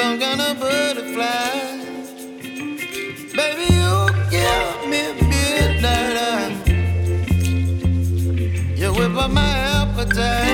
some kind of butterfly. Baby, you give me midnight. You whip up my appetite.